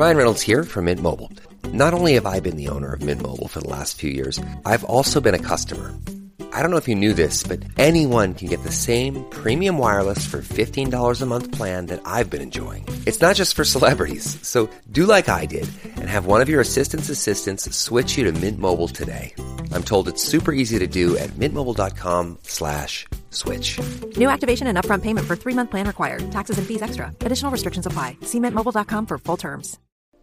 Ryan Reynolds here from Mint Mobile. Not only have I been the owner of Mint Mobile for the last few years, I've also been a customer. I don't know if you knew this, but anyone can get the same premium wireless for $15 a month plan that I've been enjoying. It's not just for celebrities. So do like I did and have one of your assistant's assistants switch you to Mint Mobile today. I'm told it's super easy to do at mintmobile.com slash switch. New activation and upfront payment for three-month plan required. Taxes and fees extra. Additional restrictions apply. See mintmobile.com for full terms.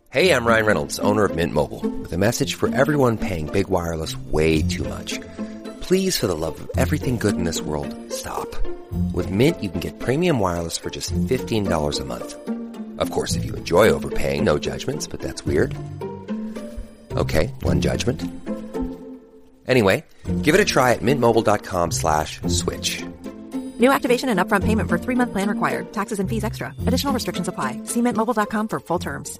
Hey, I'm Ryan Reynolds, owner of Mint Mobile, with a message for everyone paying big wireless way too much. Please, for the love of everything good in this world, stop. With Mint, you can get premium wireless for just $15 a month. Of course, if you enjoy overpaying, no judgments, but that's weird. Okay, one judgment. Anyway, give it a try at mintmobile.com slash switch. New activation and upfront payment for three-month plan required. Taxes and fees extra. Additional restrictions apply. See mintmobile.com for full terms.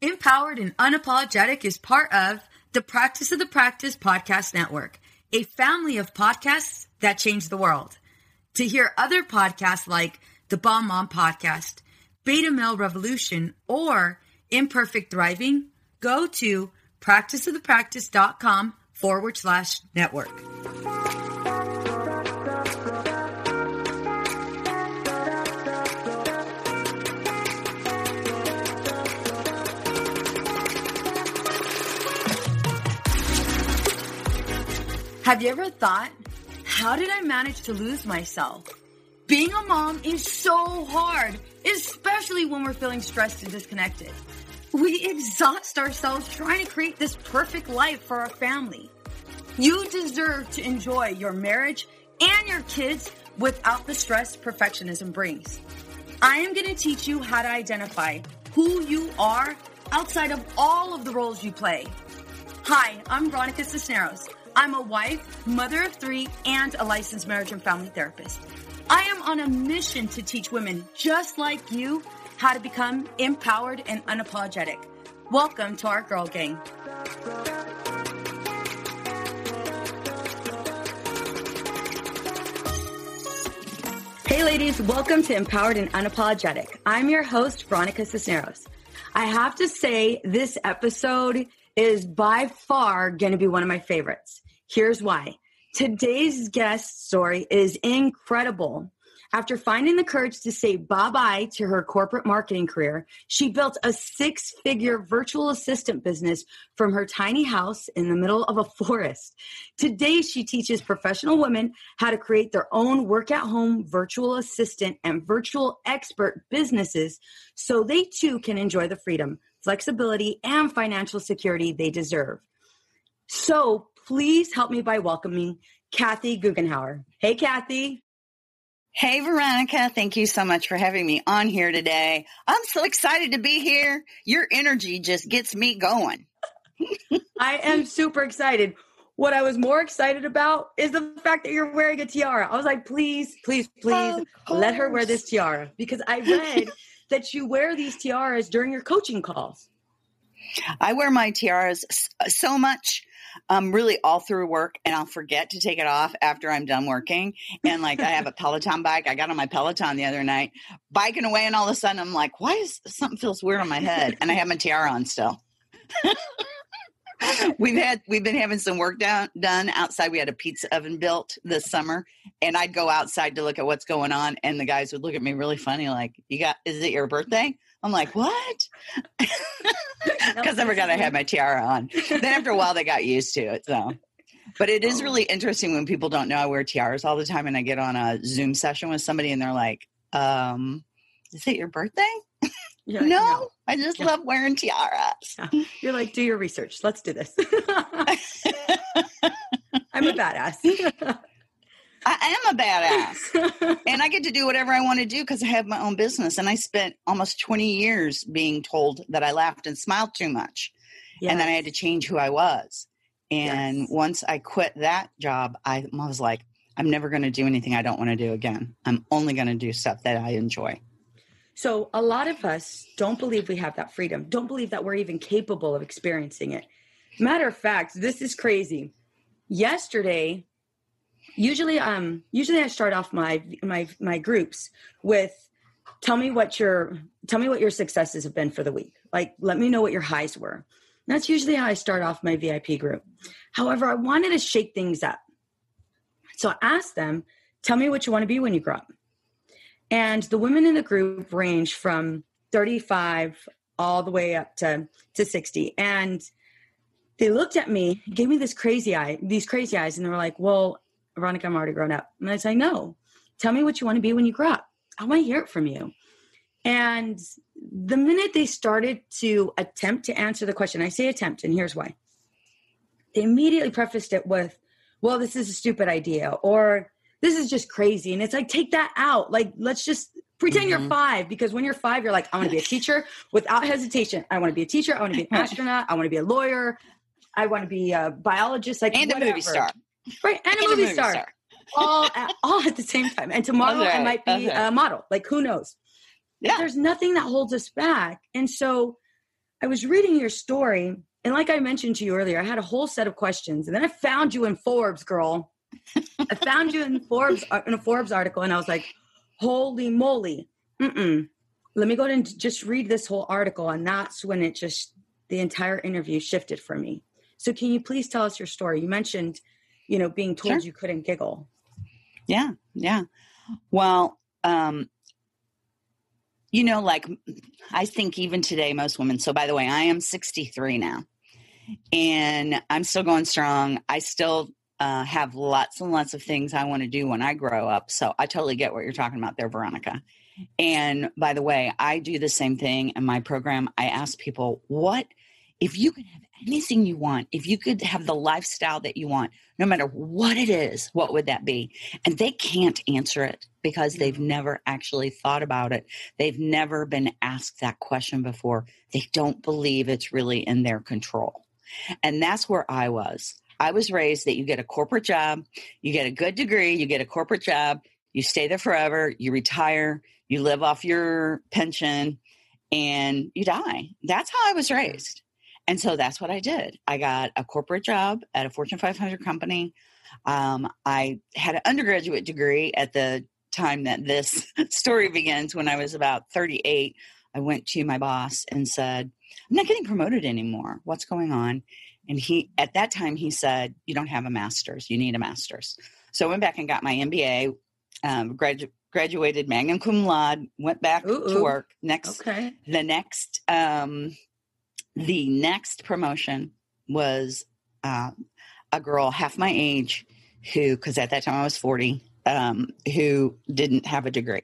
Empowered and Unapologetic is part of the Practice of the Practice Podcast Network, a family of podcasts that change the world. To hear other podcasts like the Bomb Mom Podcast, Beta Male Revolution, or Imperfect Thriving, go to practiceofthepractice.com forward slash network. Have you ever thought, how did I manage to lose myself? Being a mom is so hard, especially when we're feeling stressed and disconnected. We exhaust ourselves trying to create this perfect life for our family. You deserve to enjoy your marriage and your kids without the stress perfectionism brings. I am going to teach you how to identify who you are outside of all of the roles you play. Hi, I'm Veronica Cisneros. I'm a wife, mother of three, and a licensed marriage and family therapist. I am on a mission to teach women just like you how to become empowered and unapologetic. Welcome to our Girl Gang. Hey, ladies, welcome to Empowered and Unapologetic. I'm your host, Veronica Cisneros. I have to say, this episode is by far going to be one of my favorites. Here's why. Today's guest story is incredible. After finding the courage to say bye bye to her corporate marketing career, she built a six figure virtual assistant business from her tiny house in the middle of a forest. Today, she teaches professional women how to create their own work at home virtual assistant and virtual expert businesses so they too can enjoy the freedom, flexibility, and financial security they deserve. So, please help me by welcoming Kathy Goughenour. Hey, Kathy. Hey, Veronica. Thank you so much for having me on here today. I'm so excited to be here. Your energy just gets me going. I am super excited. What I was more excited about is the fact that you're wearing a tiara. I was like, please, please, please let her wear this tiara because I read that you wear these tiaras during your coaching calls. I wear my tiaras so much um, really all through work and I'll forget to take it off after I'm done working. And like I have a Peloton bike. I got on my Peloton the other night, biking away, and all of a sudden I'm like, why is something feels weird on my head? And I have my tiara on still. we've had we've been having some work down done outside. We had a pizza oven built this summer, and I'd go outside to look at what's going on, and the guys would look at me really funny, like, "You got? Is it your birthday?" I'm like, "What?" never got to have my tiara on. Then after a while, they got used to it. So, but it is really interesting when people don't know I wear tiaras all the time, and I get on a Zoom session with somebody, and they're like, um, "Is it your birthday?" Like, no, I just love wearing tiaras. Yeah. You're like, do your research. Let's do this. I'm a badass. I am a badass. and I get to do whatever I want to do because I have my own business. And I spent almost 20 years being told that I laughed and smiled too much. And then I had to change who I was. And Yes. once I quit that job, I was like, I'm never going to do anything I don't want to do again. I'm only going to do stuff that I enjoy. So a lot of us don't believe we have that freedom, don't believe that we're even capable of experiencing it. Matter of fact, this is crazy. Yesterday, usually um usually I start off my my my groups with tell me what your tell me what your successes have been for the week. Like let me know what your highs were. That's usually how I start off my VIP group. However, I wanted to shake things up. So I asked them, tell me what you want to be when you grow up. And the women in the group range from 35 all the way up to, to 60. And they looked at me, gave me this crazy eye, these crazy eyes, and they were like, Well, Veronica, I'm already grown up. And I said, No, tell me what you want to be when you grow up. I want to hear it from you. And the minute they started to attempt to answer the question, I say attempt, and here's why. They immediately prefaced it with, Well, this is a stupid idea, or this is just crazy. And it's like, take that out. Like, let's just pretend you're Mhm. five because when you're five, you're like, I want to be a teacher without hesitation. I want to be a teacher. I want to be an astronaut. I want to be a lawyer. I want to be a biologist. Like, And a movie star. Right. And, a movie, star. All, at, all at the same time. And tomorrow That's I might be right. a model. Like, who knows? Yeah. There's nothing that holds us back. And so I was reading your story. And like I mentioned to you earlier, I had a whole set of questions. And then I found you in Forbes, girl. I found you in Forbes uh, in a Forbes article, and I was like, "Holy moly!" Mm-mm. Let me go ahead and just read this whole article, and that's when it just the entire interview shifted for me. So, can you please tell us your story? You mentioned, you know, being told Sure. you couldn't giggle. Yeah, yeah. Well, um, you know, like I think even today, most women. So, by the way, I am 63 now, and I'm still going strong. I still uh, have lots and lots of things I want to do when I grow up. So, I totally get what you're talking about there, Veronica. And by the way, I do the same thing in my program. I ask people, what if you could have anything you want, if you could have the lifestyle that you want, no matter what it is, what would that be? And they can't answer it because they've never actually thought about it. They've never been asked that question before. They don't believe it's really in their control. And that's where I was. I was raised that you get a corporate job, you get a good degree, you get a corporate job, you stay there forever, you retire, you live off your pension, and you die. That's how I was raised. And so that's what I did. I got a corporate job at a Fortune 500 company. Um, I had an undergraduate degree at the time that this story begins when I was about 38. I went to my boss and said, I'm not getting promoted anymore. What's going on? And he, at that time, he said, You don't have a master's. You need a master's. So I went back and got my MBA, um, gradu- graduated magna cum laude, went back Ooh, to work. Next, Okay. the next um the next promotion was uh, a girl half my age who because at that time i was 40 um who didn't have a degree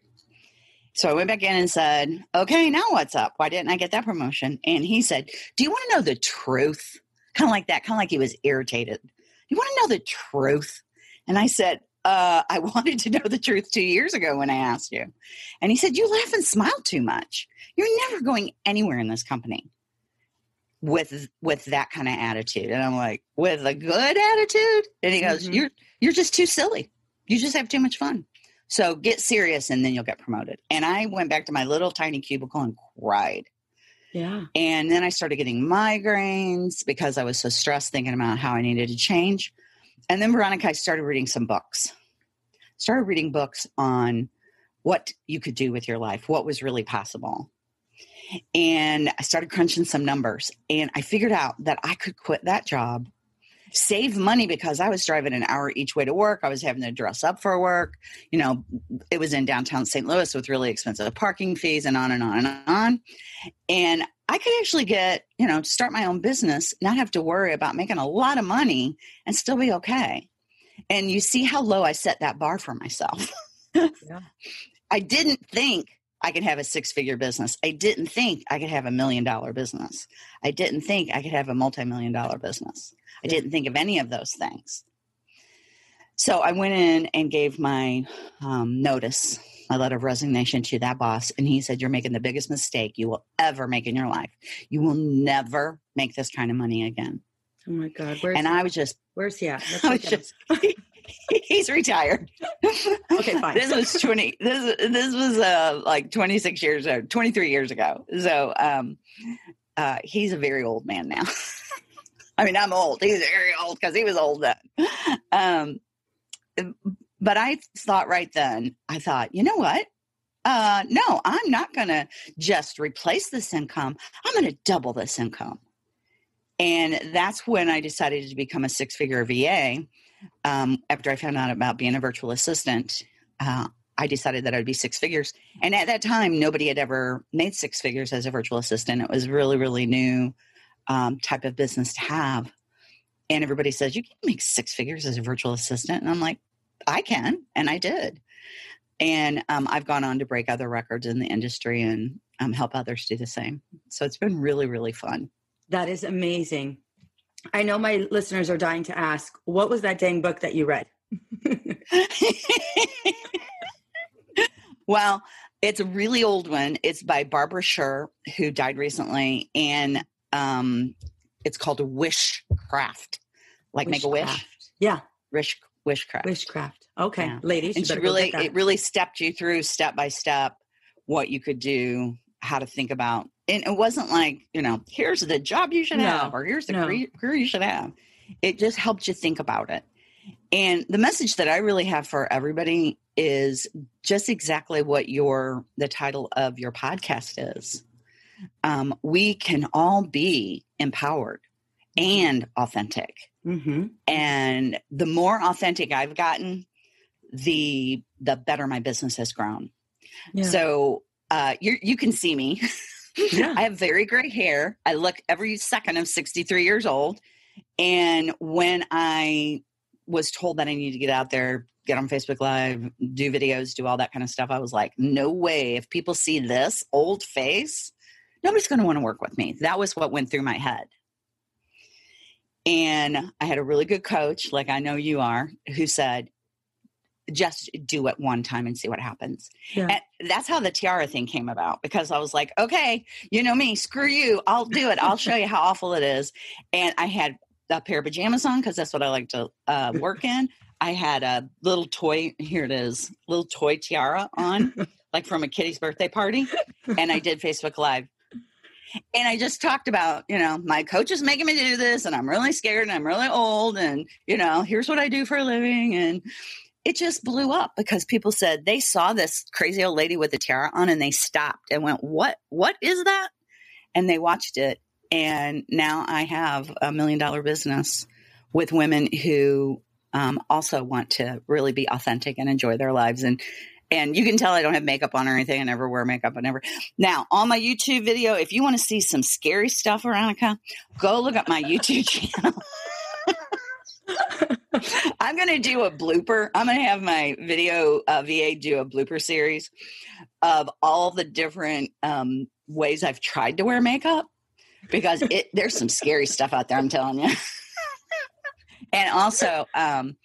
so i went back in and said okay now what's up why didn't i get that promotion and he said do you want to know the truth kind of like that kind of like he was irritated you want to know the truth and i said uh, I wanted to know the truth two years ago when I asked you. And he said, You laugh and smile too much. You're never going anywhere in this company with with that kind of attitude. And I'm like, with a good attitude? And he goes, Mhm. You're you're just too silly. You just have too much fun. So get serious and then you'll get promoted. And I went back to my little tiny cubicle and cried. Yeah. And then I started getting migraines because I was so stressed thinking about how I needed to change. And then Veronica, I started reading some books. Started reading books on what you could do with your life, what was really possible. And I started crunching some numbers and I figured out that I could quit that job save money because I was driving an hour each way to work. I was having to dress up for work. You know, it was in downtown St. Louis with really expensive parking fees and on and on and on. And I could actually get, you know, start my own business, not have to worry about making a lot of money and still be okay. And you see how low I set that bar for myself. yeah. I didn't think I could have a six figure business. I didn't think I could have a million dollar business. I didn't think I could have a multi million dollar business. I didn't think of any of those things. So I went in and gave my um, notice, my letter of resignation to that boss. And he said, You're making the biggest mistake you will ever make in your life. You will never make this kind of money again. Oh my God. Where's and I was just, Where's he at? I was just, he's retired. Okay, fine. this was 20, this, this was uh, like 26 years or 23 years ago. So um, uh, he's a very old man now. I mean, I'm old. He's very old because he was old then. Um, but I thought right then, I thought, you know what? Uh, no, I'm not going to just replace this income. I'm going to double this income. And that's when I decided to become a six figure VA. Um, after I found out about being a virtual assistant, uh, I decided that I'd be six figures. And at that time, nobody had ever made six figures as a virtual assistant. It was really, really new um, type of business to have. And everybody says, You can make six figures as a virtual assistant. And I'm like, I can. And I did. And um, I've gone on to break other records in the industry and um, help others do the same. So it's been really, really fun. That is amazing. I know my listeners are dying to ask, what was that dang book that you read? well, it's a really old one. It's by Barbara Sher, who died recently. And um, it's called Wishcraft, like make a wish. Yeah, wish wishcraft. Wishcraft. Okay, yeah. ladies, and she really it really stepped you through step by step what you could do, how to think about, and it wasn't like you know here's the job you should no, have or here's the no. career you should have. It just helped you think about it. And the message that I really have for everybody is just exactly what your the title of your podcast is um, we can all be empowered and authentic. Mm-hmm. And the more authentic I've gotten, the the better my business has grown. Yeah. So uh, you you can see me. Yeah. I have very gray hair. I look every second of 63 years old. And when I was told that I need to get out there, get on Facebook Live, do videos, do all that kind of stuff, I was like, no way. If people see this old face, nobody's going to want to work with me. That was what went through my head. And I had a really good coach, like I know you are, who said, just do it one time and see what happens. Yeah. And that's how the tiara thing came about because I was like, okay, you know me, screw you. I'll do it. I'll show you how awful it is. And I had a pair of pajamas on because that's what I like to uh, work in. I had a little toy, here it is, little toy tiara on, like from a kiddie's birthday party. And I did Facebook Live and I just talked about, you know, my coach is making me do this and I'm really scared and I'm really old and, you know, here's what I do for a living. And it just blew up because people said they saw this crazy old lady with a tiara on and they stopped and went, What, what is that? And they watched it. And now I have a million dollar business with women who um, also want to really be authentic and enjoy their lives and and you can tell I don't have makeup on or anything. I never wear makeup. I never. Now, on my YouTube video, if you want to see some scary stuff, Veronica, go look at my YouTube channel. I'm going to do a blooper. I'm going to have my video uh, VA do a blooper series of all the different um, ways I've tried to wear makeup because it, there's some scary stuff out there. I'm telling you and also um,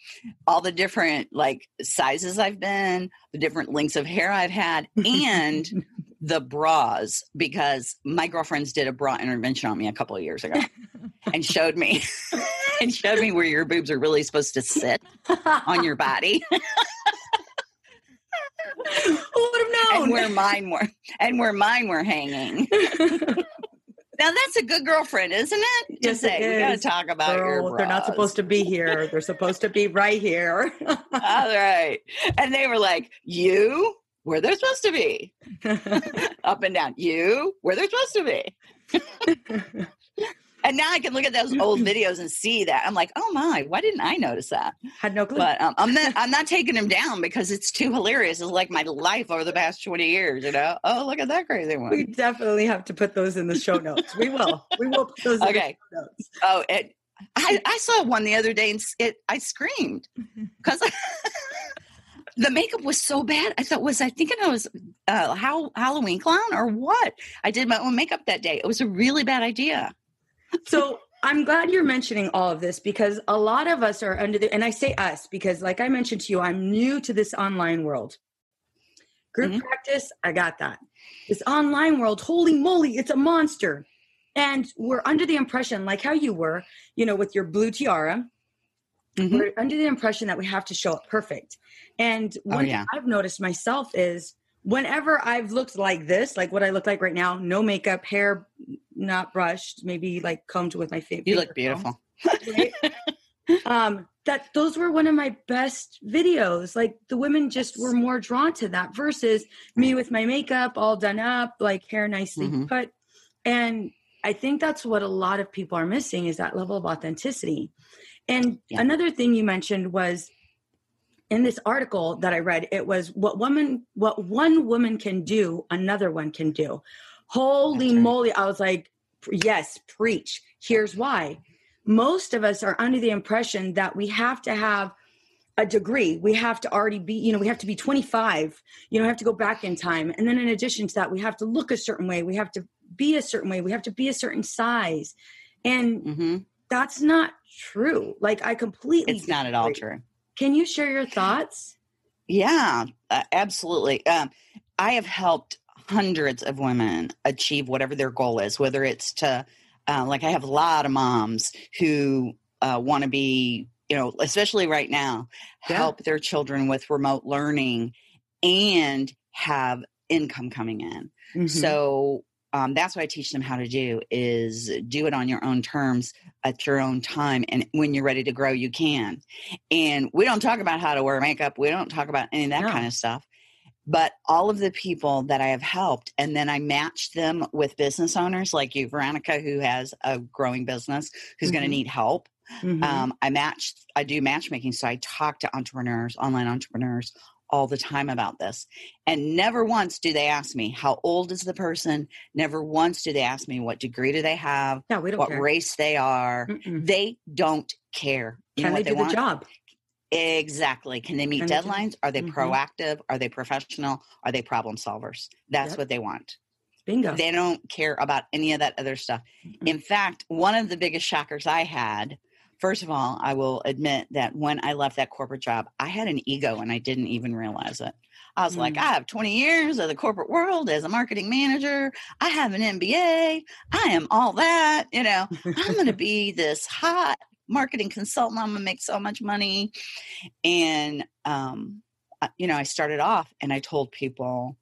all the different like sizes I've been, the different lengths of hair I've had, and the bras because my girlfriends did a bra intervention on me a couple of years ago and showed me and showed me where your boobs are really supposed to sit on your body. Who would have known? And where mine were, and where mine were hanging. Now that's a good girlfriend, isn't it? Yes, say we got to talk about Girl, your. Bras. They're not supposed to be here. They're supposed to be right here. All right, and they were like, "You where they're supposed to be, up and down. You where they're supposed to be." and now I can look at those old videos and see that. I'm like, oh my, why didn't I notice that? Had no clue. But um, I'm not I'm not taking them down because it's too hilarious. It's like my life over the past 20 years, you know. Oh, look at that crazy one. we definitely have to put those in the show notes. We will. We will put those in Okay. the show notes. Oh, it, I, I saw one the other day and it I screamed because the makeup was so bad. I thought was I thinking I was uh, how Halloween clown or what? I did my own makeup that day. It was a really bad idea. So I'm glad you're mentioning all of this because a lot of us are under the, and I say us because, like I mentioned to you, I'm new to this online world. Group Mhm. practice, I got that. This online world, holy moly, it's a monster. And we're under the impression, like how you were, you know, with your blue tiara, Mhm. we're under the impression that we have to show up perfect. And Oh, one yeah. thing I've noticed myself is whenever I've looked like this, like what I look like right now, no makeup, hair not brushed, maybe like combed with my fa- You look beautiful. right? um, that those were one of my best videos. Like the women just were more drawn to that versus me with my makeup all done up, like hair nicely Mhm. put. And I think that's what a lot of people are missing is that level of authenticity. And Yeah. another thing you mentioned was in this article that I read, it was what woman what one woman can do, another one can do. Holy right. moly. I was like, yes, preach. Here's why. Most of us are under the impression that we have to have a degree. We have to already be, you know, we have to be 25, you know, we have to go back in time. And then in addition to that, we have to look a certain way. We have to be a certain way. We have to be a certain size. And hmm that's not true. Like I completely It's not at all true. Can you share your thoughts? Yeah, uh, absolutely. Um, I have helped hundreds of women achieve whatever their goal is, whether it's to, uh, like, I have a lot of moms who uh, want to be, you know, especially right now, Yeah. help their children with remote learning and have income coming in. Mhm. So um, that's what I teach them how to do is do it on your own terms at your own time. And when you're ready to grow, you can. And we don't talk about how to wear makeup. We don't talk about any of that No. kind of stuff. But all of the people that I have helped, and then I match them with business owners like you, Veronica, who has a growing business, who's going Mhm. to need help. Mhm. Um, I match, I do matchmaking. So I talk to entrepreneurs, online entrepreneurs all the time about this. And never once do they ask me, how old is the person? Never once do they ask me, what degree do they have? yeah, we don't What care. race they are? Mm-mm. They don't care. You Can know they do they the job? Exactly. Can they meet Can they deadlines? Are they Mhm. proactive? Are they professional? Are they problem solvers? That's Yep. what they want. Bingo. They don't care about any of that other stuff. In fact, one of the biggest shockers I had, first of all, I will admit that when I left that corporate job, I had an ego and I didn't even realize it. I was like, Mm. I have 20 years of the corporate world as a marketing manager. I have an MBA. I am all that. You know, I'm going to be this hot marketing consultant. I'm going to make so much money. And, um, you know, I started off and I told people,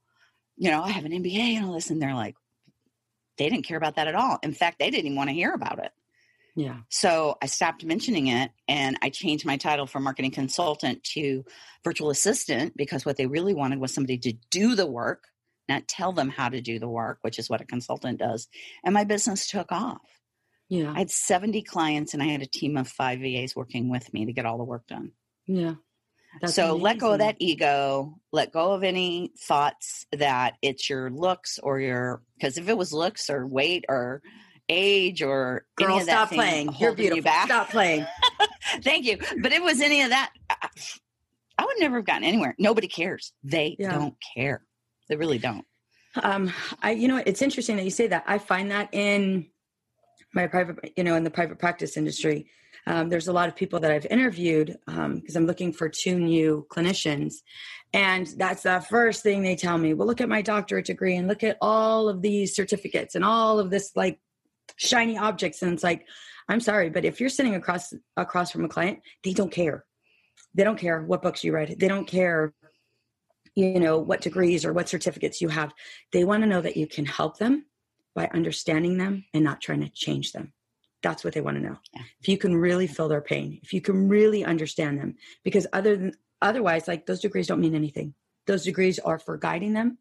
you know, I have an MBA and all this. And they're like, they didn't care about that at all. In fact, they didn't even want to hear about it. Yeah. So I stopped mentioning it and I changed my title from marketing consultant to virtual assistant because what they really wanted was somebody to do the work, not tell them how to do the work, which is what a consultant does. And my business took off. Yeah. I had 70 clients and I had a team of five VAs working with me to get all the work done. yeah. That's so let go of that ego, let go of any thoughts that it's your looks or your, because if it was looks or weight or age or Girl, stop playing. You're holding you beautiful. back, Stop playing. Thank you. But it was any of that. I- I would never have gotten anywhere. Nobody cares. They Yeah. don't care. They really don't. Um, I, you know, it's interesting that you say that. I find that in my private, you know, in the private practice industry, um, there's a lot of people that I've interviewed because I'm looking for two new clinicians, and that's the first thing they tell me. Well, look at my doctorate degree and look at all of these certificates and all of this like shiny objects, and it's like, I'm sorry, but if you're sitting across across from a client, they don't care. They don't care what books you read. They don't care you know what degrees or what certificates you have they want to know that you can help them by understanding them and not trying to change them that's what they want to know Yeah. if you can really feel their pain if you can really understand them because other than otherwise like those degrees don't mean anything those degrees are for guiding them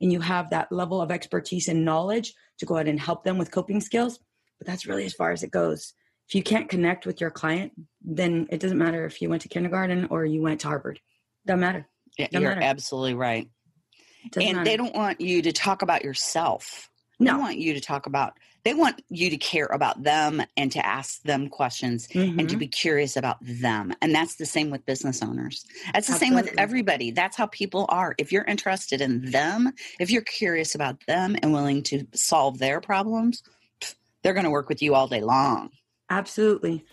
and you have that level of expertise and knowledge to go ahead and help them with coping skills but that's really as far as it goes. If you can't connect with your client, then it doesn't matter if you went to kindergarten or you went to Harvard. Doesn't matter. Yeah, Doesn't You're matter. absolutely right. Doesn't and matter. they don't want you to talk about yourself. No. They want you to talk about, they want you to care about them and to ask them questions and to Mhm. be curious about them. And that's the same with business owners. That's the same with everybody. That's how people are. If you're interested in them, if you're curious about them and willing to solve their problems, they're going to work with you all day long. Absolutely.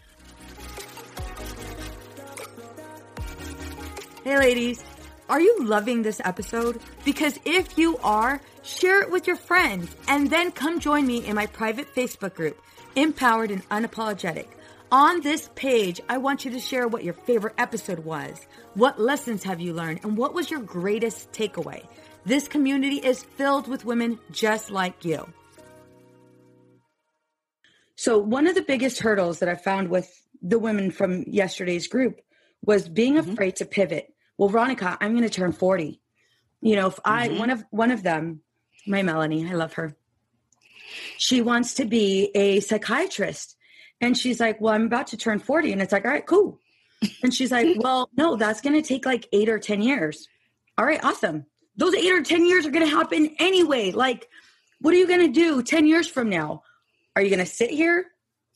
Hey, ladies, are you loving this episode? Because if you are, share it with your friends and then come join me in my private Facebook group, Empowered and Unapologetic. On this page, I want you to share what your favorite episode was, what lessons have you learned, and what was your greatest takeaway. This community is filled with women just like you. So, one of the biggest hurdles that I found with the women from yesterday's group was being Mhm. afraid to pivot. Well, Veronica, I'm going to turn 40. You know, if I Mhm. one of one of them, my Melanie, I love her. She wants to be a psychiatrist. And she's like, "Well, I'm about to turn 40." And it's like, "All right, cool." And she's like, "Well, no, that's going to take like 8 or 10 years." All right, awesome. Those 8 or 10 years are going to happen anyway. Like what are you going to do 10 years from now? Are you going to sit here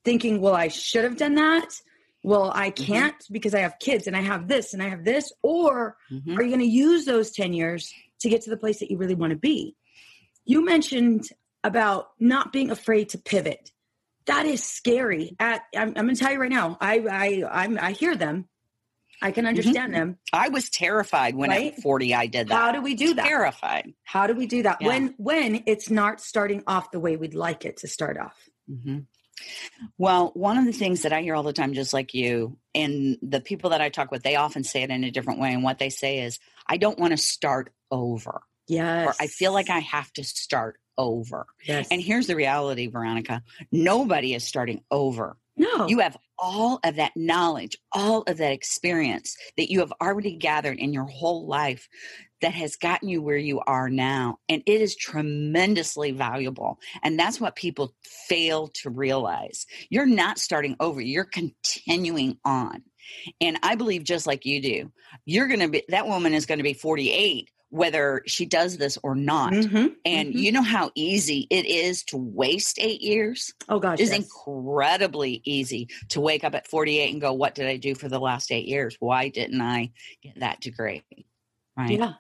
thinking, well, I should have done that? Well, I can't because I have kids and I have this and I have this. Or Mhm. are you going to use those 10 years to get to the place that you really want to be? You mentioned about not being afraid to pivot. That is scary. At I'm, I'm going to tell you right now. I I I'm, I hear them. I can understand them. I was terrified when Right? at 40 I did that. How do we do that? Terrified. How do we do that Yeah. when when it's not starting off the way we'd like it to start off? hmm Well, one of the things that I hear all the time, just like you, and the people that I talk with, they often say it in a different way. And what they say is, I don't want to start over, Yes. or I feel like I have to start over. yes. And here's the reality, Veronica nobody is starting over. no. You have all of that knowledge, all of that experience that you have already gathered in your whole life that has gotten you where you are now. And it is tremendously valuable. And that's what people fail to realize. You're not starting over, you're continuing on. And I believe, just like you do, you're going to be, that woman is going to be 48, whether she does this or not. Mhm, And mhm. you know how easy it is to waste eight years? oh gosh, It's yes. incredibly easy to wake up at 48 and go, What did I do for the last eight years? Why didn't I get that degree? Right. yeah.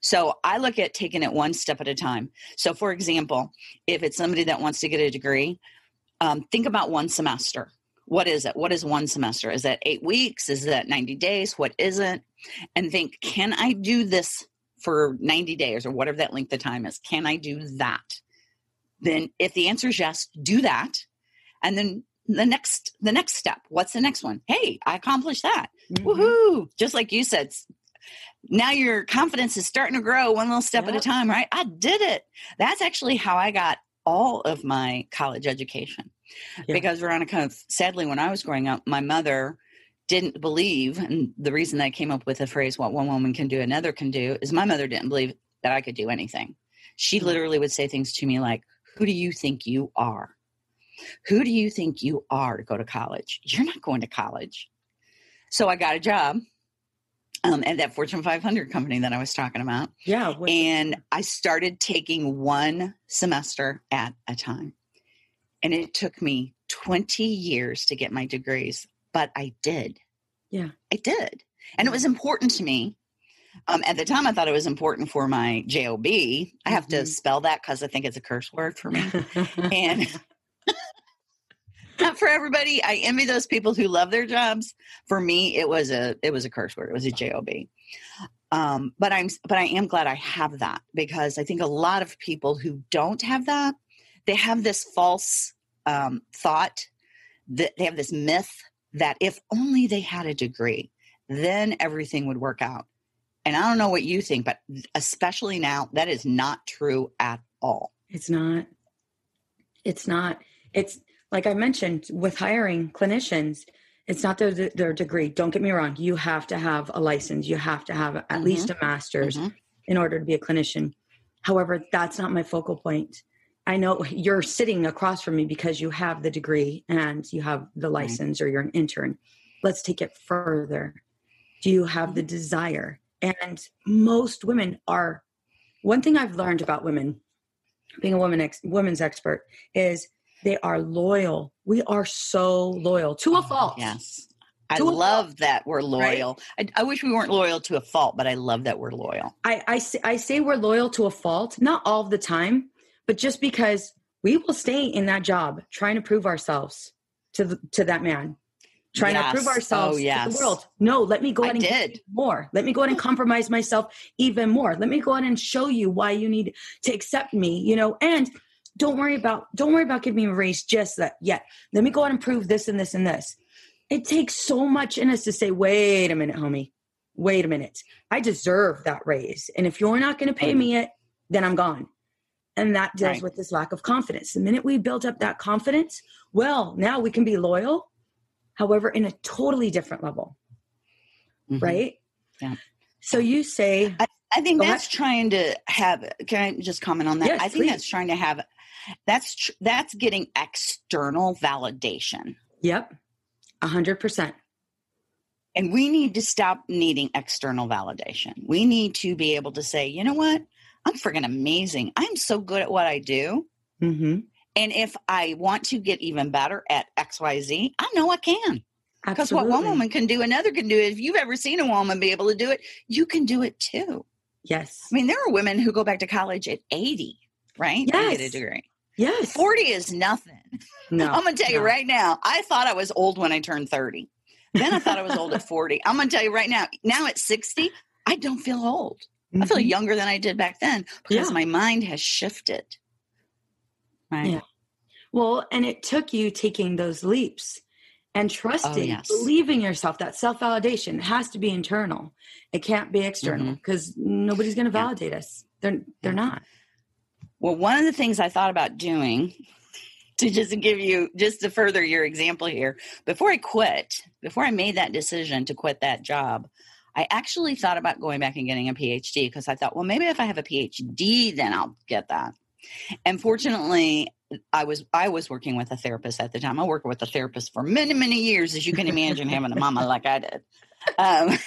So I look at taking it one step at a time. So, for example, if it's somebody that wants to get a degree, um, think about one semester. What is it? What is one semester? Is that eight weeks? Is that 90 days? What isn't? And think, can I do this for 90 days or whatever that length of time is? Can I do that? Then, if the answer is yes, do that. And then the next the next step what's the next one hey i accomplished that Mhm. Woohoo! Just like you said, now your confidence is starting to grow one little step at a time, right? I did it. That's actually how I got all of my college education. Yeah. Because, Veronica, sadly, when I was growing up, my mother didn't believe, and the reason that I came up with the phrase, what one woman can do, another can do, is my mother didn't believe that I could do anything. She Mm. literally would say things to me like, Who do you think you are? Who do you think you are to go to college? You're not going to college. So I got a job um, at that Fortune 500 company that I was talking about. Yeah. what- And I started taking one semester at a time. And it took me 20 years to get my degrees, but I did. Yeah. I did. And it was important to me. Um, at the time, I thought it was important for my JOB. I have to Mhm. spell that because I think it's a curse word for me. and not for everybody. I envy those people who love their jobs. For me, it was a it was a curse word. It was a job. Um, but I'm but I am glad I have that because I think a lot of people who don't have that, they have this false um, thought that they have this myth that if only they had a degree, then everything would work out. And I don't know what you think, but especially now, that is not true at all. It's not. It's not. It's like I mentioned with hiring clinicians, it's not their, their degree. Don't get me wrong. You have to have a license. You have to have at least a master's Mhm. in order to be a clinician. However, that's not my focal point. I know you're sitting across from me because you have the degree and you have the license or you're an intern. Let's take it further. Do you have the desire? And most women are one thing I've learned about women, being a woman ex, women's expert, is they are loyal. We are so loyal to a oh, fault. Yes. I love fault, that we're loyal. I, I wish we weren't loyal to a fault, but I love that we're loyal. I, I, say, I say we're loyal to a fault, not all the time, but just because we will stay in that job trying to prove ourselves to the, to that man, trying to prove oh, ourselves Oh, to the world. No, let me go I ahead and give did. more. Let me go ahead and compromise myself even more. Let me go ahead and show you why you need to accept me, you know, and don't worry about don't worry about giving me a raise just that yet. Let me go ahead and prove this and this and this. It takes so much in us to say, wait a minute, homie. Wait a minute. I deserve that raise. And if you're not going to pay me it, then I'm gone. And that deals Right. with this lack of confidence. The minute we build up that confidence, well, now we can be loyal, however, in a totally different level, Mhm. right? Yeah. So you say, I think Go ahead. that's trying to have. Can I just comment on that? Yes, I think please. that's trying to have. That's tr- that's getting external validation, yep, a hundred percent. and we need to stop needing external validation. We need to be able to say, you know what, I'm freaking amazing. I'm so good at what I do, Mm-hmm. and if I want to get even better at X, Y, Z, I know I can. Because what one woman can do, another can do. If you've ever seen a woman be able to do it, you can do it too. yes, I mean, there are women who go back to college at 80, right? And get a degree. yes, 40 is nothing. no, I'm going to tell you right now, I thought I was old when I turned 30. Then I thought I was old at 40. I'm going to tell you right now, now at 60, I don't feel old. I feel Mhm. younger than I did back then because Yeah. my mind has shifted. Right. Yeah. Well, and it took you taking those leaps and trusting, yes. believing yourself. That self validation has to be internal. It can't be external because nobody's going to Mm-hmm. Yeah. validate us. They're they're Yeah. not. Well, one of the things I thought about doing to just give you just to further your example here, before I quit, before I made that decision to quit that job, I actually thought about going back and getting a PhD because I thought, well, maybe if I have a PhD, then I'll get that. And fortunately, I was I was working with a therapist at the time. I worked with a therapist for many many years, as you can imagine, having a mama like I did, um,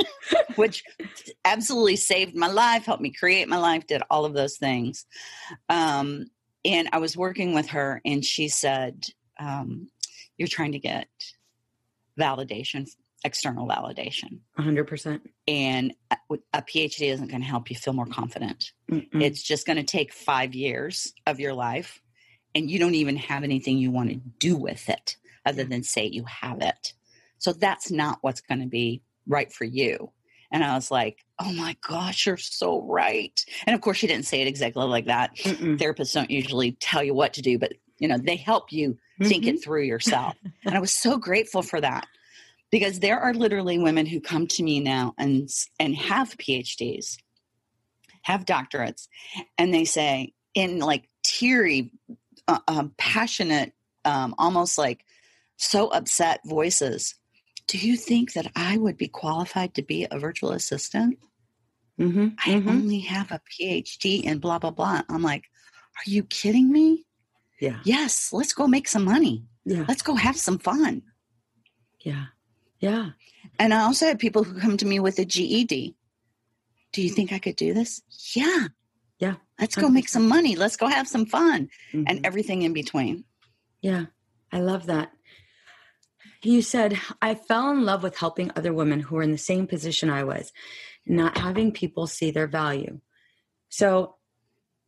which absolutely saved my life, helped me create my life, did all of those things. Um, and I was working with her, and she said, um, "You're trying to get validation, external validation, hundred percent. and a a PhD isn't going to help you feel more confident." Mm. It's just going to take five years of your life, and you don't even have anything you want to do with it other than say you have it. So that's not what's going to be right for you. And I was like, oh my gosh, you're so right. And of course, she didn't say it exactly like that. Therapists don't usually tell you what to do, but you know, they help you think it through yourself. and I was so grateful for that because there are literally women who come to me now and and have PhDs, have doctorates, and they say in like teary, uh, um, passionate, um, almost like so upset voices. Do you think that I would be qualified to be a virtual assistant? Mm-hmm. I only have a PhD and blah blah blah. I'm like, are you kidding me? Yeah. Yes, let's go make some money. Yeah. Let's go have some fun. Yeah. Yeah. And I also have people who come to me with a GED. Do you think I could do this? Yeah. Yeah. Let's go make some money. Let's go have some fun Mhm. and everything in between. Yeah, I love that. You said, I fell in love with helping other women who were in the same position I was, not having people see their value. So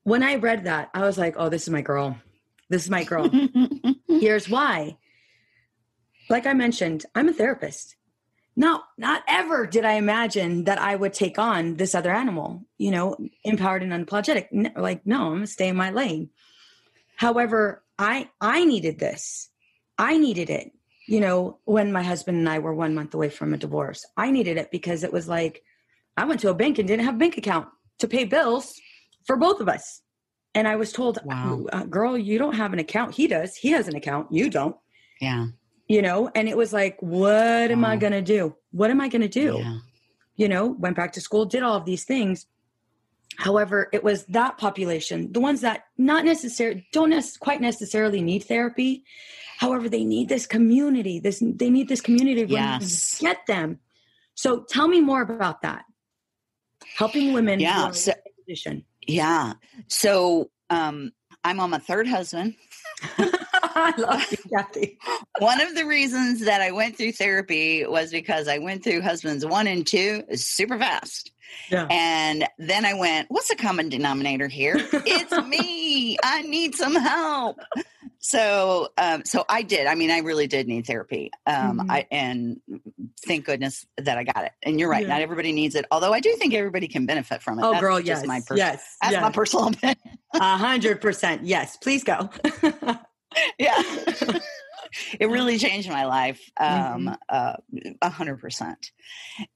when I read that, I was like, oh, this is my girl. This is my girl. Here's why. Like I mentioned, I'm a therapist. Not not ever did I imagine that I would take on this other animal, you know, empowered and unapologetic. Like, no, I'm gonna stay in my lane. However, I I needed this. I needed it. You know, when my husband and I were one month away from a divorce, I needed it because it was like I went to a bank and didn't have a bank account to pay bills for both of us. And I was told, Wow. girl, you don't have an account. He does. He has an account. You don't yeah. You know and it was like what am i going to do what am i going to do Yeah. you know went back to school did all of these things However, it was that population, the ones that not necessarily don't nec- quite necessarily need therapy. However, they need this community. This they need this community Yes. get them. So tell me more about that. Helping women. Yeah, who are in so- position. Yeah. So um, I'm on my third husband. I love you, Kathy. One of the reasons that I went through therapy was because I went through husbands one and two super fast. Yeah. And then I went, what's the common denominator here? It's me. I need some help. So, um, so I did. I mean, I really did need therapy. Um, Mhm. I, and thank goodness that I got it. And you're right. Yeah. Not everybody needs it. Although I do think everybody can benefit from it. Oh, That's girl, just yes, my pers- yes, That's my personal opinion. A hundred percent. Yes, please go. yeah. it really changed my life. Mm-hmm. Um, uh, a hundred percent.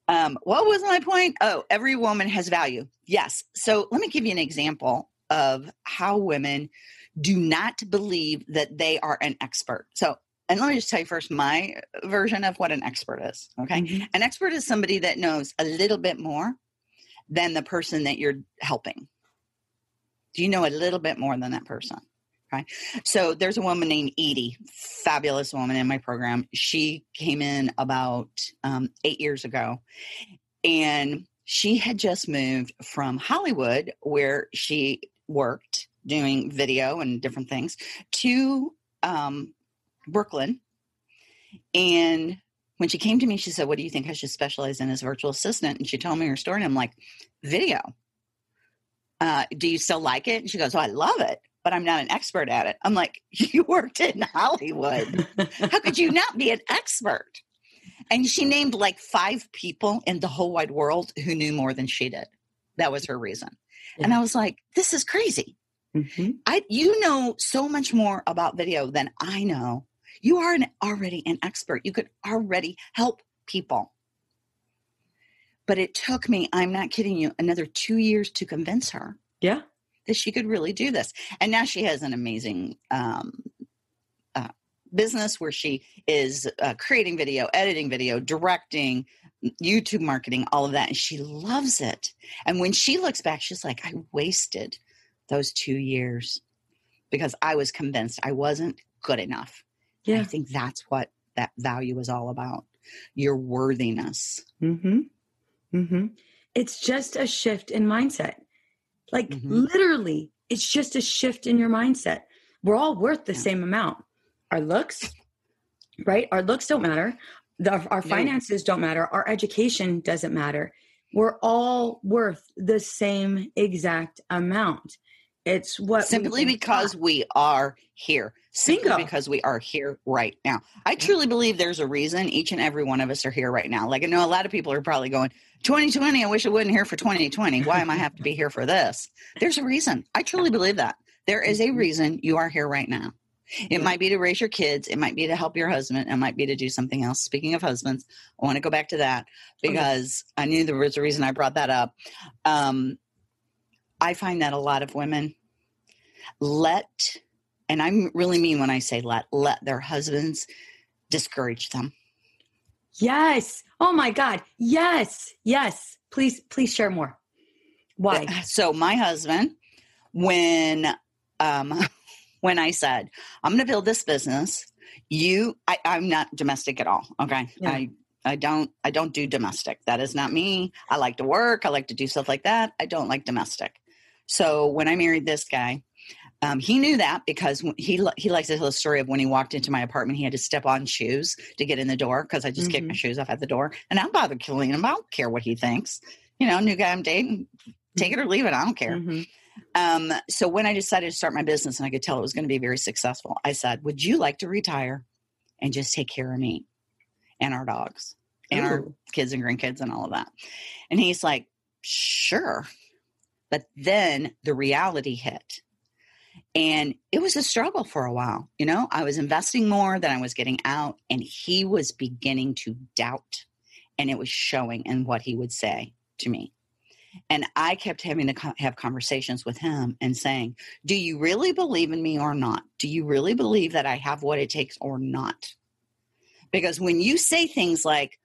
Um, what was my point? Oh, every woman has value. Yes. So let me give you an example of how women do not believe that they are an expert. So, and let me just tell you first my version of what an expert is. Okay. Mhm. An expert is somebody that knows a little bit more than the person that you're helping. Do you know a little bit more than that person? Okay. So there's a woman named Edie, fabulous woman in my program. She came in about um, eight years ago and she had just moved from Hollywood, where she worked doing video and different things, to um, Brooklyn. And when she came to me, she said, What do you think I should specialize in as virtual assistant? And she told me her story, and I'm like, Video. Uh, do you still like it? And she goes, Oh, I love it, but I'm not an expert at it. I'm like, You worked in Hollywood. How could you not be an expert? And she named like five people in the whole wide world who knew more than she did. That was her reason. And I was like, This is crazy. Mhm. I you know so much more about video than I know. You are an, already an expert. You could already help people. But it took me, I'm not kidding you, another 2 years to convince her Yeah. That she could really do this. And now she has an amazing um, uh, business where she is uh, creating video, editing video, directing, YouTube marketing, all of that. And she loves it. And when she looks back, she's like, I wasted those two years because I was convinced I wasn't good enough. And Yeah. I think that's what that value is all about your worthiness. Mm-hmm. Mm-hmm. It's just a shift in mindset. Like Mhm. literally, it's just a shift in your mindset. We're all worth the Yeah. same amount. Our looks, right? Our looks don't matter. The, our No. finances don't matter. Our education doesn't matter. We're all worth the same exact amount. It's what simply think because we are here Bingo. because we are here right now. I truly believe there's a reason each and every one of us are here right now. Like i know a lot of people are probably going 2020 i wish i wasn't here for 2020 why am i have to be here for this? There's a reason. I truly believe that. There is a Mhm. reason you are here right now. It might be to raise your kids. It might be to help your husband. It might be to do something else. Speaking of husbands i want to go back to that because i knew there was a reason i brought that up. Um, i find that a lot of women let and i really mean when i say let let their husbands discourage them Yes. Oh my God. Yes. Yes. Please, please share more. Why? so my husband when um when i said i'm going to build this business you I, i'm not domestic at all okay Yeah. i i don't i don't do domestic that is not me i like to work i like to do stuff like that i don't like domestic so when i married this guy um, he knew that because he he likes to tell the story of when he walked into my apartment, he had to step on shoes to get in the door because I just kicked my shoes off at the door, and I don't bother killing him. I don't care what he thinks. You know, new guy I'm dating, take it or leave it. I don't care. Mhm. Um, so when I decided to start my business and I could tell it was going to be very successful, I said, Would you like to retire and just take care of me and our dogs and our kids and grandkids and all of that? And he's like, Sure. But then the reality hit. And it was a struggle for a while. You know, I was investing more than I was getting out, and he was beginning to doubt. And it was showing in what he would say to me. And I kept having to co- have conversations with him and saying, Do you really believe in me or not? Do you really believe that I have what it takes or not? Because when you say things like,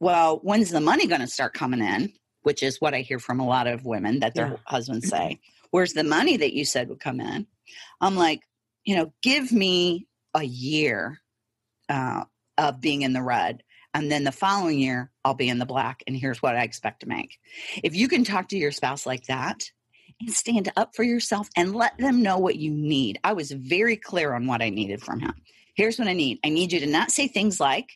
Well, when's the money going to start coming in? which is what I hear from a lot of women that their Yeah. husbands mm-hmm. say. Where's the money that you said would come in? I'm like, you know, give me a year uh, of being in the red. And then the following year, I'll be in the black. And here's what I expect to make. If you can talk to your spouse like that and stand up for yourself and let them know what you need. I was very clear on what I needed from him. Here's what I need I need you to not say things like,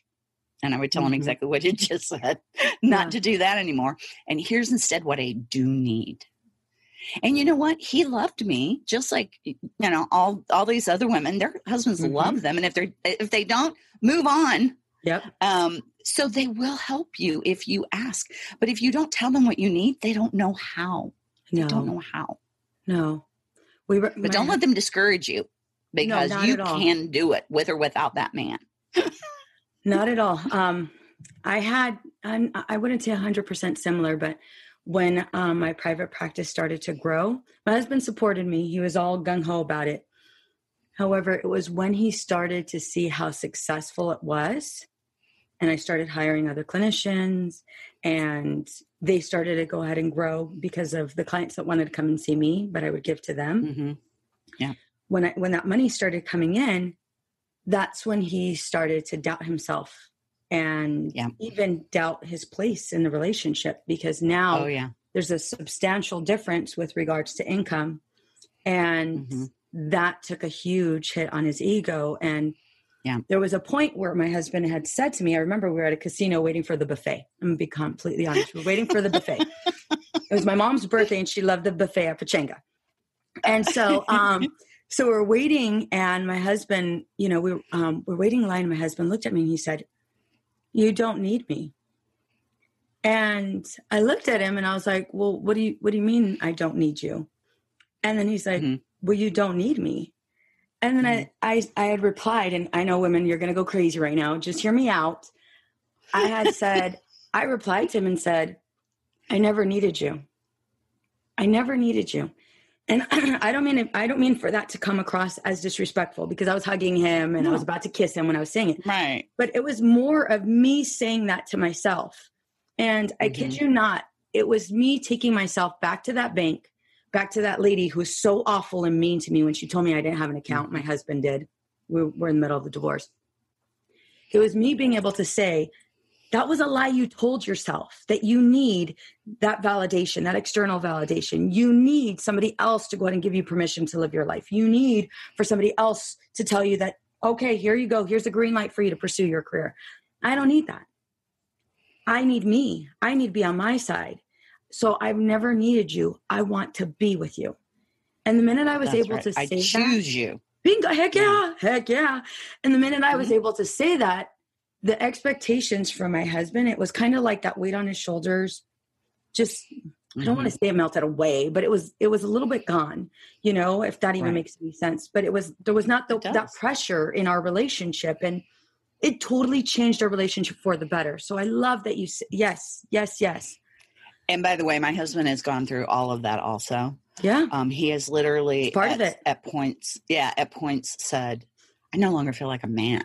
and I would tell him Mhm. exactly what you just said, not Yeah. to do that anymore. And here's instead what I do need. And you know what? He loved me just like you know all all these other women. Their husbands Mhm. love them, and if they are if they don't, move on. Yep. Um, so they will help you if you ask. But if you don't tell them what you need, they don't know how. They No. don't know how. No. We were, But don't let them discourage you because not you can do it with or without that man. Not at all. Um, I had, I'm, I wouldn't say 100% similar, but when um, my private practice started to grow, my husband supported me. He was all gung ho about it. However, it was when he started to see how successful it was, and I started hiring other clinicians, and they started to go ahead and grow because of the clients that wanted to come and see me, but I would give to them. Hmm when I, when that money started coming in, that's when he started to doubt himself and Yeah. even doubt his place in the relationship because now Oh yeah. there's a substantial difference with regards to income and Mhm. that took a huge hit on his ego and Yeah. there was a point where my husband had said to me i remember we were at a casino waiting for the buffet i'm gonna be completely honest we we're waiting for the buffet it was my mom's birthday and she loved the buffet at Pechanga and so um so we're waiting and my husband you know we um we're waiting in line and my husband looked at me and he said you don't need me. And i looked at him and i was like well what do you what do you mean i don't need you? And then he's like Mhm. well you don't need me. And then I, I i had replied and i know women you're gonna go crazy right now. Just hear me out. I had said i replied to him and said i never needed you. I never needed you and i don't mean i don't mean for that to come across as disrespectful because i was hugging him and i was about to kiss him when i was saying it Right. but it was more of me saying that to myself. And I kid Mm-hmm. you not, it was me taking myself back to that bank, back to that lady who was so awful and mean to me when she told me I didn't have an account. Mm-hmm. My husband did. We were in the middle of the divorce. It was me being able to say, that was a lie you told yourself that you need that validation, that external validation. You need somebody else to go ahead and give you permission to live your life. You need for somebody else to tell you that, okay, here you go. Here's a green light for you to pursue your career. I don't need that. I need me. I need to be on my side. So I've never needed you. I want to be with you. And the minute I was That's able right. to I say that, choose you. Bingo, heck yeah, heck yeah. And the minute I was Mhm. able to say that, the expectations from my husband, it was kind of like that weight on his shoulders. Just I don't want to Mm-hmm. say it melted away, but it was it was a little bit gone, you know, if that even Right. makes any sense. But it was there was not the, that pressure in our relationship, and it totally changed our relationship for the better. So I love that you yes, yes, yes, And by the way, my husband has gone through all of that also. yeah, Um, he has literally It's part at, of it. at points, yeah, at points said, I no longer feel like a man.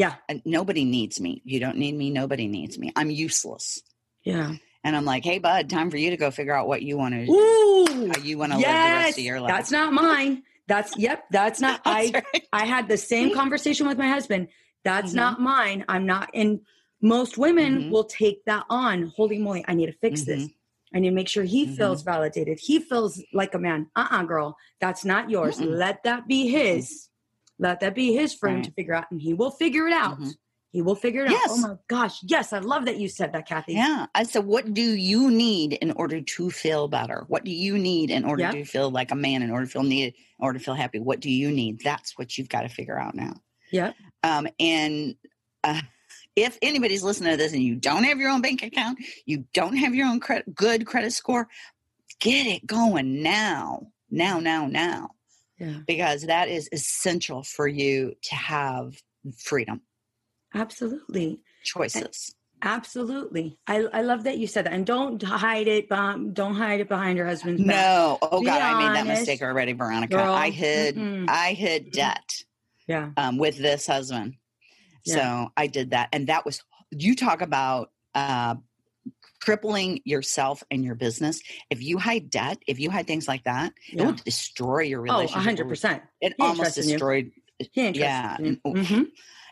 Yeah, And nobody needs me. You don't need me. Nobody needs me. I'm useless. yeah. And I'm like, hey, bud, time for you to go figure out what you want to Ooh, how you want to live the rest of your life. that's not mine. That's yep, that's not. I right. I had the same conversation with my husband. That's Mhm. not mine. I'm not. And most women Mhm. will take that on. Holy moly, I need to fix this. Mm-hmm. I need to make sure he Mhm. feels validated. He feels like a man. Uh uh girl, that's not yours. Let that be his. Let that be his him Right. to figure out, and he will figure it out. Mhm. He will figure it out. Oh my gosh, yes, I love that you said that, Kathy. Yeah. I said, what do you need in order to feel better? What do you need in order Yep. to feel like a man, in order to feel needed, in order to feel happy? What do you need? That's what you've got to figure out now. Yeah. Um, and uh, if anybody's listening to this and you don't have your own bank account, you don't have your own credit, good credit score, get it going now, now, now, now, Yeah. because that is essential for you to have freedom, Absolutely. choices. Absolutely. I, I love that you said that. And don't hide it. Um, don't hide it behind your husband's back. No, oh Be God, I made that mistake already, Veronica. girl. I hid, Mm-mm. I hid debt Yeah. um, with this husband. Yeah. So I did that, and that was you talk about uh, crippling yourself and your business. If you hide debt, if you hide things like that, Yeah. it will destroy your relationship. Oh, relationship. hundred percent. It He almost destroyed. Yeah, trusting you. and- Mhm.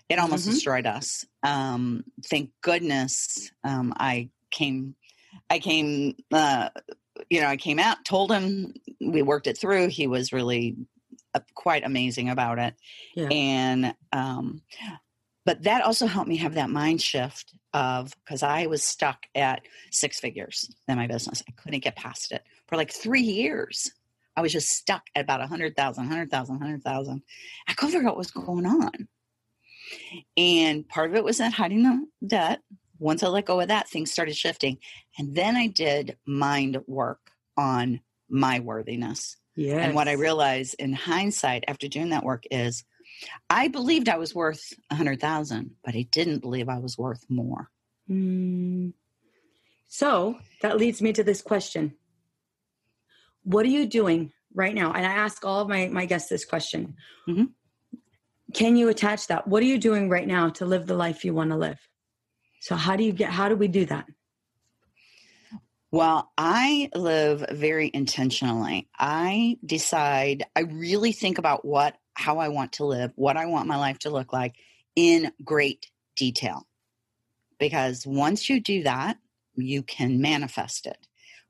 It almost Mhm. destroyed us. Um, thank goodness um, I came. I came. Uh, you know, I came out, told him we worked it through. He was really uh, quite amazing about it, Yeah. and um, but that also helped me have that mind shift of because I was stuck at six figures in my business. I couldn't get past it for like three years. I was just stuck at about a hundred thousand, hundred thousand, hundred thousand. I couldn't figure out what was going on. And part of it was that hiding the debt. Once I let go of that, things started shifting. And then I did mind work on my worthiness. Yes. And what I realized in hindsight after doing that work is I believed I was worth a hundred thousand, but I didn't believe I was worth more. Mm. So that leads me to this question. What are you doing right now? And I ask all of my, my guests this question. Mhm. Can you attach that? What are you doing right now to live the life you want to live? So how do you get how do we do that? Well, I live very intentionally. I decide, I really think about what, how I want to live, what I want my life to look like in great detail. Because once you do that, you can manifest it.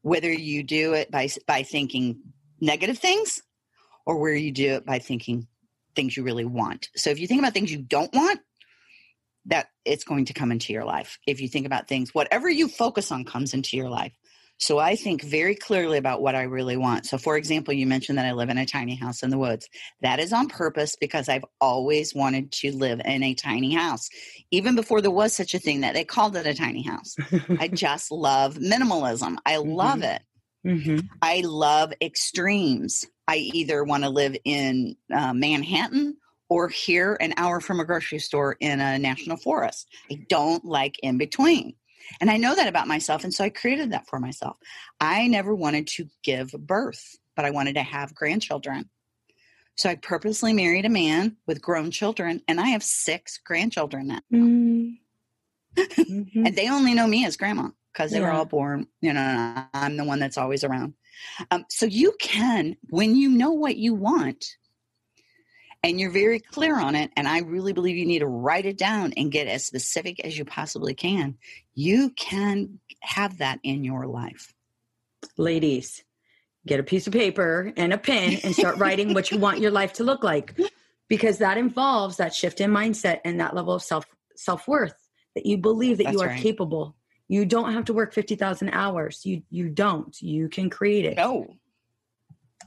Whether you do it by, by thinking negative things or where you do it by thinking things you really want. So if you think about things you don't want, that it's going to come into your life. If you think about things, whatever you focus on comes into your life. So I think very clearly about what I really want. So, for example, you mentioned that I live in a tiny house in the woods. That is on purpose because I've always wanted to live in a tiny house, even before there was such a thing that they called it a tiny house. I just love minimalism. I love it. Mhm. I love extremes. I either want to live in uh, Manhattan or here an hour from a grocery store in a national forest. I don't like in between. And I know that about myself. And so I created that for myself. I never wanted to give birth, but I wanted to have grandchildren. So I purposely married a man with grown children, and I have six grandchildren now. Mm. Mhm. And they only know me as grandma because they were all born, you know, I'm the one that's always around. Um, so you can, when you know what you want and you're very clear on it, and I really believe you need to write it down and get as specific as you possibly can, you can have that in your life. Ladies, get a piece of paper and a pen and start writing what you want your life to look like because that involves that shift in mindset and that level of self self-worth that you believe that you are right. capable. You don't have to work 50,000 hours. You you don't. You can create it. No.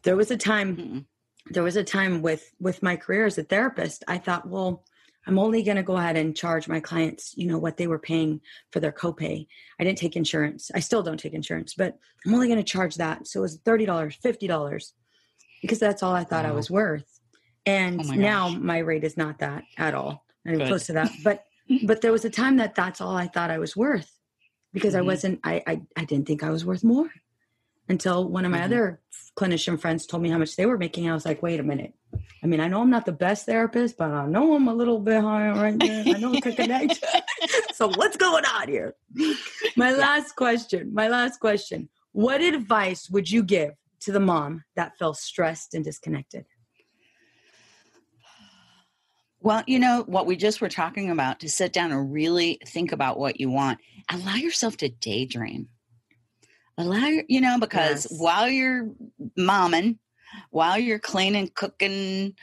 There was a time Mm-mm. There was a time with with my career as a therapist i thought well i'm only going to go ahead and charge my clients you know what they were paying for their copay. I didn't take insurance. I still don't take insurance but i'm only going to charge that. So it was $30 $50 because that's all i thought i was worth. And Oh my now my rate is not that at all. Not even close to that. But but there was a time that that's all i thought i was worth because i Mhm. wasn't I, I i didn't think i was worth more until one of my Mhm. other clinician friends told me how much they were making. I was like, wait a minute. I mean, I know I'm not the best therapist, but I know I'm a little bit higher right there. I know I can connect. so what's going on here? My last question. My last question. What advice would you give to the mom that felt stressed and disconnected? Well, you know what we just were talking about to sit down and really think about what you want. Allow yourself to daydream. Allow your, you know, because Yes. while you're momming, while you're cleaning, cooking,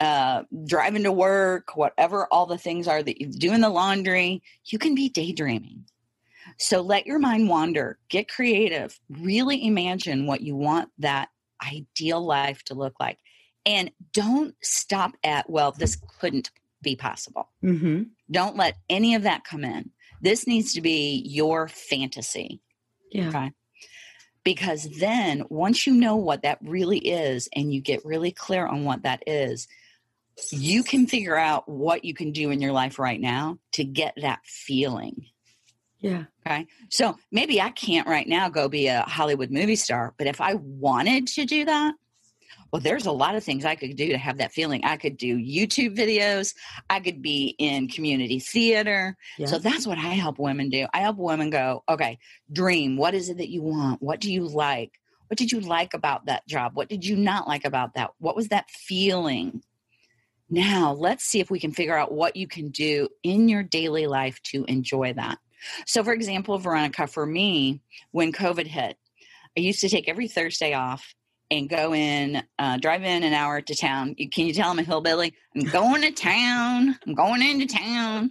uh, driving to work, whatever all the things are that you're doing the laundry, you can be daydreaming. So let your mind wander, get creative, really imagine what you want that ideal life to look like. And don't stop at, well, this couldn't be possible. Mm-hmm. Don't let any of that come in. This needs to be your fantasy Yeah. Okay. Because then once you know what that really is and you get really clear on what that is, you can figure out what you can do in your life right now to get that feeling. Yeah. Okay. So maybe I can't right now go be a Hollywood movie star, but if I wanted to do that, Well, there's a lot of things I could do to have that feeling. I could do YouTube videos. I could be in community theater. Yeah. So that's what I help women do. I help women go, okay, dream. What is it that you want? What do you like? What did you like about that job? What did you not like about that? What was that feeling? Now, let's see if we can figure out what you can do in your daily life to enjoy that. So, for example, Veronica, for me, when COVID hit, I used to take every Thursday off and go in, uh, drive in an hour to town. You, can you tell I'm a hillbilly? I'm going to town. I'm going into town.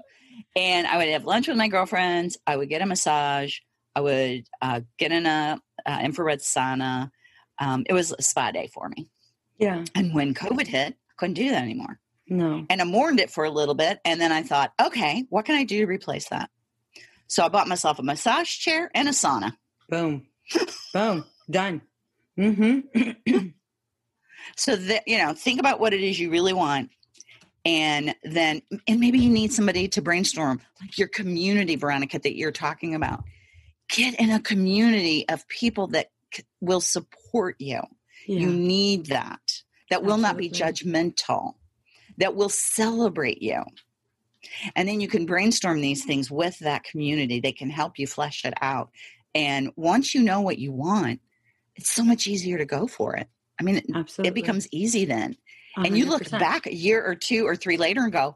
And I would have lunch with my girlfriends. I would get a massage. I would uh, get in a uh, infrared sauna. Um, it was a spa day for me. Yeah. And when COVID hit, I couldn't do that anymore. No. And I mourned it for a little bit. And then I thought, okay, what can I do to replace that? So I bought myself a massage chair and a sauna. Boom. Boom. Done. Mm-hmm. So that, you know, think about what it is you really want. And then, and maybe you need somebody to brainstorm, like your community, Veronica, that you're talking about. Get in a community of people that c- will support you. yeah. You need that. That will not be judgmental, that will celebrate you. And then you can brainstorm these things with that community. They can help you flesh it out. And once you know what you want, it's so much easier to go for it. I mean, it, Absolutely. it becomes easy then. And you look back a year or two or three later and go,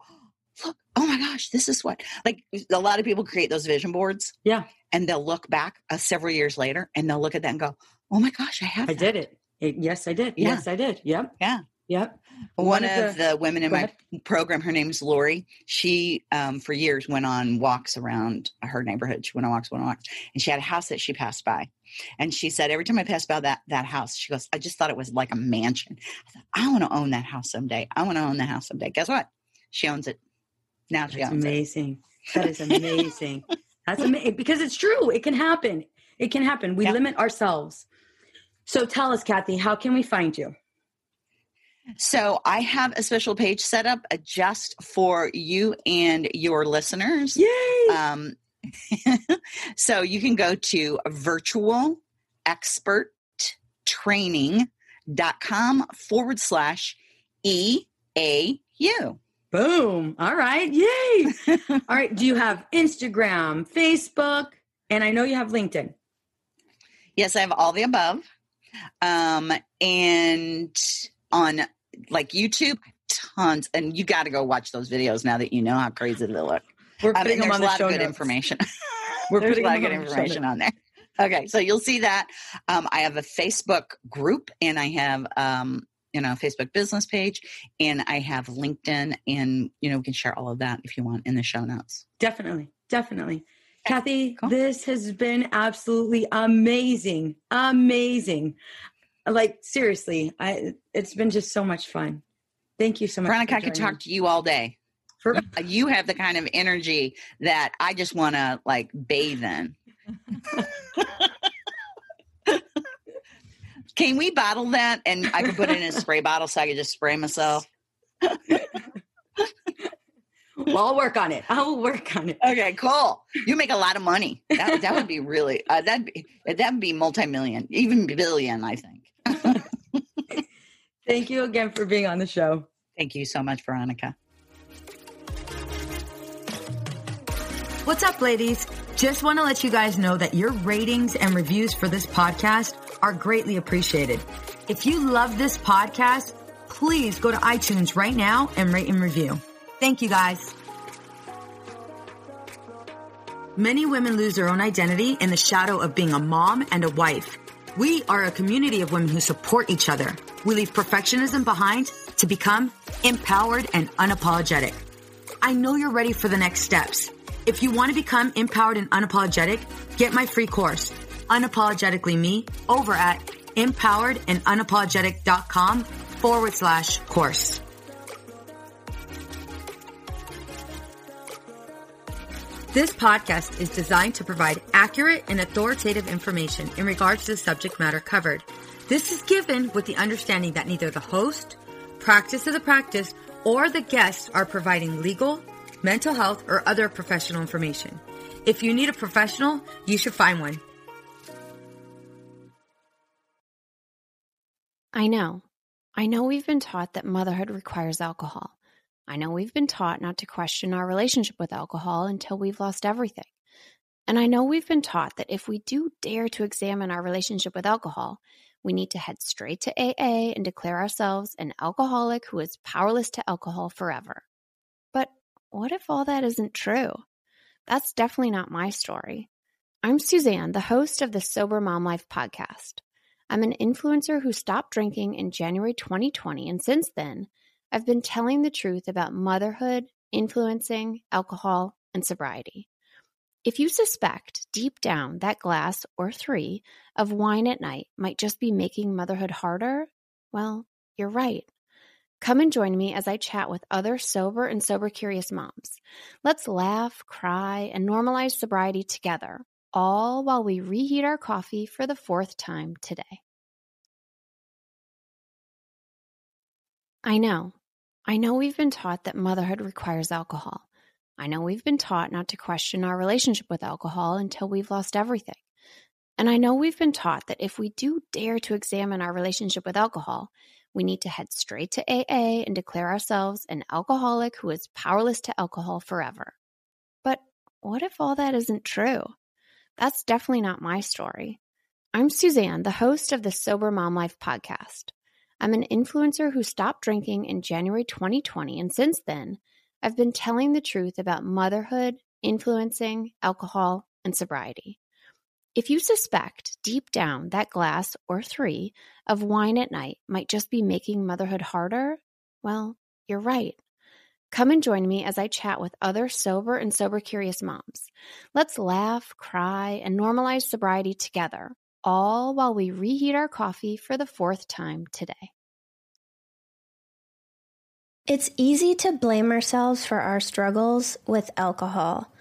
look, oh my gosh, this is what, like a lot of people create those vision boards Yeah. and they'll look back uh, several years later and they'll look at that and go, oh my gosh, I have I that." did it. It- Yes, I did. Yeah. Yes, I did. Yep. Yeah. Yep. One, One of of the, women in my program, her name's Lori. She, um, for years, went on walks around her neighborhood. She went on walks, went on walks, and she had a house that she passed by. And she said, every time I passed by that that house, she goes, I just thought it was like a mansion. I thought, I want to own that house someday. I want to own that house someday. Guess what? She owns it. Now she owns it. amazing. That is amazing. That's amazing because it's true. It can happen. It can happen. We Yeah. limit ourselves. So tell us, Kathy, how can we find you? So I have a special page set up uh, just for you and your listeners. Yay! Um, so you can go to virtualexperttraining.com forward slash EAU. Boom. All right. Yay. All right. Do you have Instagram, Facebook? And I know you have LinkedIn. Yes, I have all the above. Um, and on like YouTube, tons. And you got to go watch those videos now that you know how crazy they look. We're Um, putting and them on a the lot show of good notes. information. We're There's a lot of good on the show information on there. Okay, so you'll see that. Um, I have a Facebook group, and I have um, you know a Facebook business page, and I have LinkedIn, and you know we can share all of that if you want in the show notes. Definitely. Definitely. Kathy, cool. this has been absolutely amazing. Amazing. Like seriously, I it's been just so much fun. Thank you so much. Veronica, I could talk to you all day. For, You have the kind of energy that I just want to like bathe in. Can we bottle that and I can put it in a spray bottle so I can just spray myself? well, I'll work on it. I'll work on it. Okay, cool. You make a lot of money. That, that would be really uh, that'd be that'd be multi-million, even billion, I think. Thank you again for being on the show. Thank you so much, Veronica. What's up, ladies? Just want to let you guys know that your ratings and reviews for this podcast are greatly appreciated. If you love this podcast, please go to iTunes right now and rate and review. Thank you, guys. Many women lose their own identity in the shadow of being a mom and a wife. We are a community of women who support each other. We leave perfectionism behind to become empowered and unapologetic. I know you're ready for the next steps. If you want to become empowered and unapologetic, get my free course, Unapologetically Me, over at empoweredandunapologetic.com forward slash course. This podcast is designed to provide accurate and authoritative information in regards to the subject matter covered. This is given with the understanding that neither the host, practice of the practice, or the guests are providing legal, mental health, or other professional information. If you need a professional, you should find one. I know. I know we've been taught that motherhood requires alcohol. I know we've been taught not to question our relationship with alcohol until we've lost everything. And I know we've been taught that if we do dare to examine our relationship with alcohol, we need to head straight to AA and declare ourselves an alcoholic who is powerless to alcohol forever. But what if all that isn't true? That's definitely not my story. I'm Suzanne, the host of the Sober Mom Life podcast. I'm an influencer who stopped drinking in January 2020, and since then, I've been telling the truth about motherhood, influencing, alcohol, and sobriety. If you suspect deep down that glass or three of wine at night might just be making motherhood harder, well, you're right. Come and join me as I chat with other sober and sober curious moms. Let's laugh, cry, and normalize sobriety together all while we reheat our coffee for the fourth time today. I know. I know we've been taught that motherhood requires alcohol. I know we've been taught not to question our relationship with alcohol until we've lost everything. And I know we've been taught that if we do dare to examine our relationship with alcohol, we need to head straight to AA and declare ourselves an alcoholic who is powerless to alcohol forever. But what if all that isn't true? That's definitely not my story. I'm Suzanne, the host of the Sober Mom Life podcast. I'm an influencer who stopped drinking in January 2020, and since then, I've been telling the truth about motherhood, influencing, alcohol, and sobriety. If you suspect deep down that glass or three of wine at night might just be making motherhood harder, well, you're right. Come and join me as I chat with other sober and sober curious moms. Let's laugh, cry, and normalize sobriety together, all while we reheat our coffee for the fourth time today. It's easy to blame ourselves for our struggles with alcohol.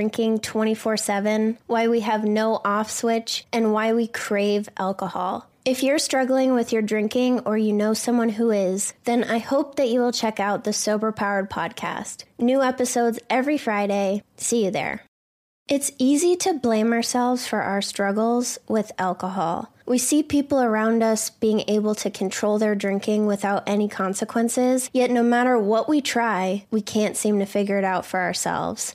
drinking 24 7, why we have no off switch, and why we crave alcohol. If you're struggling with your drinking or you know someone who is, then I hope that you will check out the Sober Powered podcast. New episodes every Friday. See you there. It's easy to blame ourselves for our struggles with alcohol. We see people around us being able to control their drinking without any consequences, yet no matter what we try, we can't seem to figure it out for ourselves.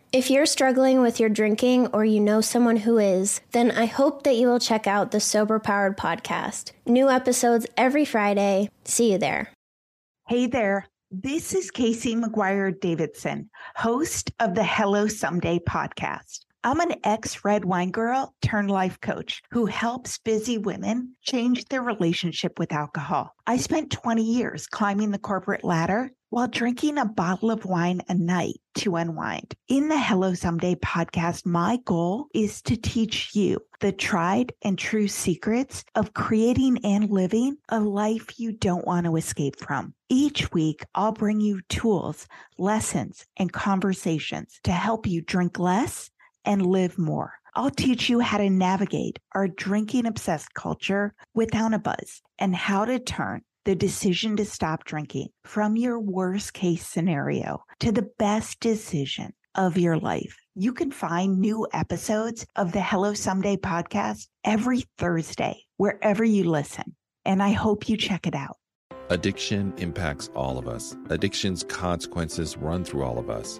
If you're struggling with your drinking or you know someone who is, then I hope that you will check out the Sober Powered podcast. New episodes every Friday. See you there. Hey there. This is Casey McGuire Davidson, host of the Hello Someday podcast. I'm an ex red wine girl turned life coach who helps busy women change their relationship with alcohol. I spent 20 years climbing the corporate ladder while drinking a bottle of wine a night to unwind. In the Hello Someday podcast, my goal is to teach you the tried and true secrets of creating and living a life you don't want to escape from. Each week, I'll bring you tools, lessons, and conversations to help you drink less and live more. I'll teach you how to navigate our drinking obsessed culture without a buzz and how to turn the decision to stop drinking from your worst case scenario to the best decision of your life. You can find new episodes of the Hello Someday podcast every Thursday, wherever you listen. And I hope you check it out. Addiction impacts all of us. Addiction's consequences run through all of us.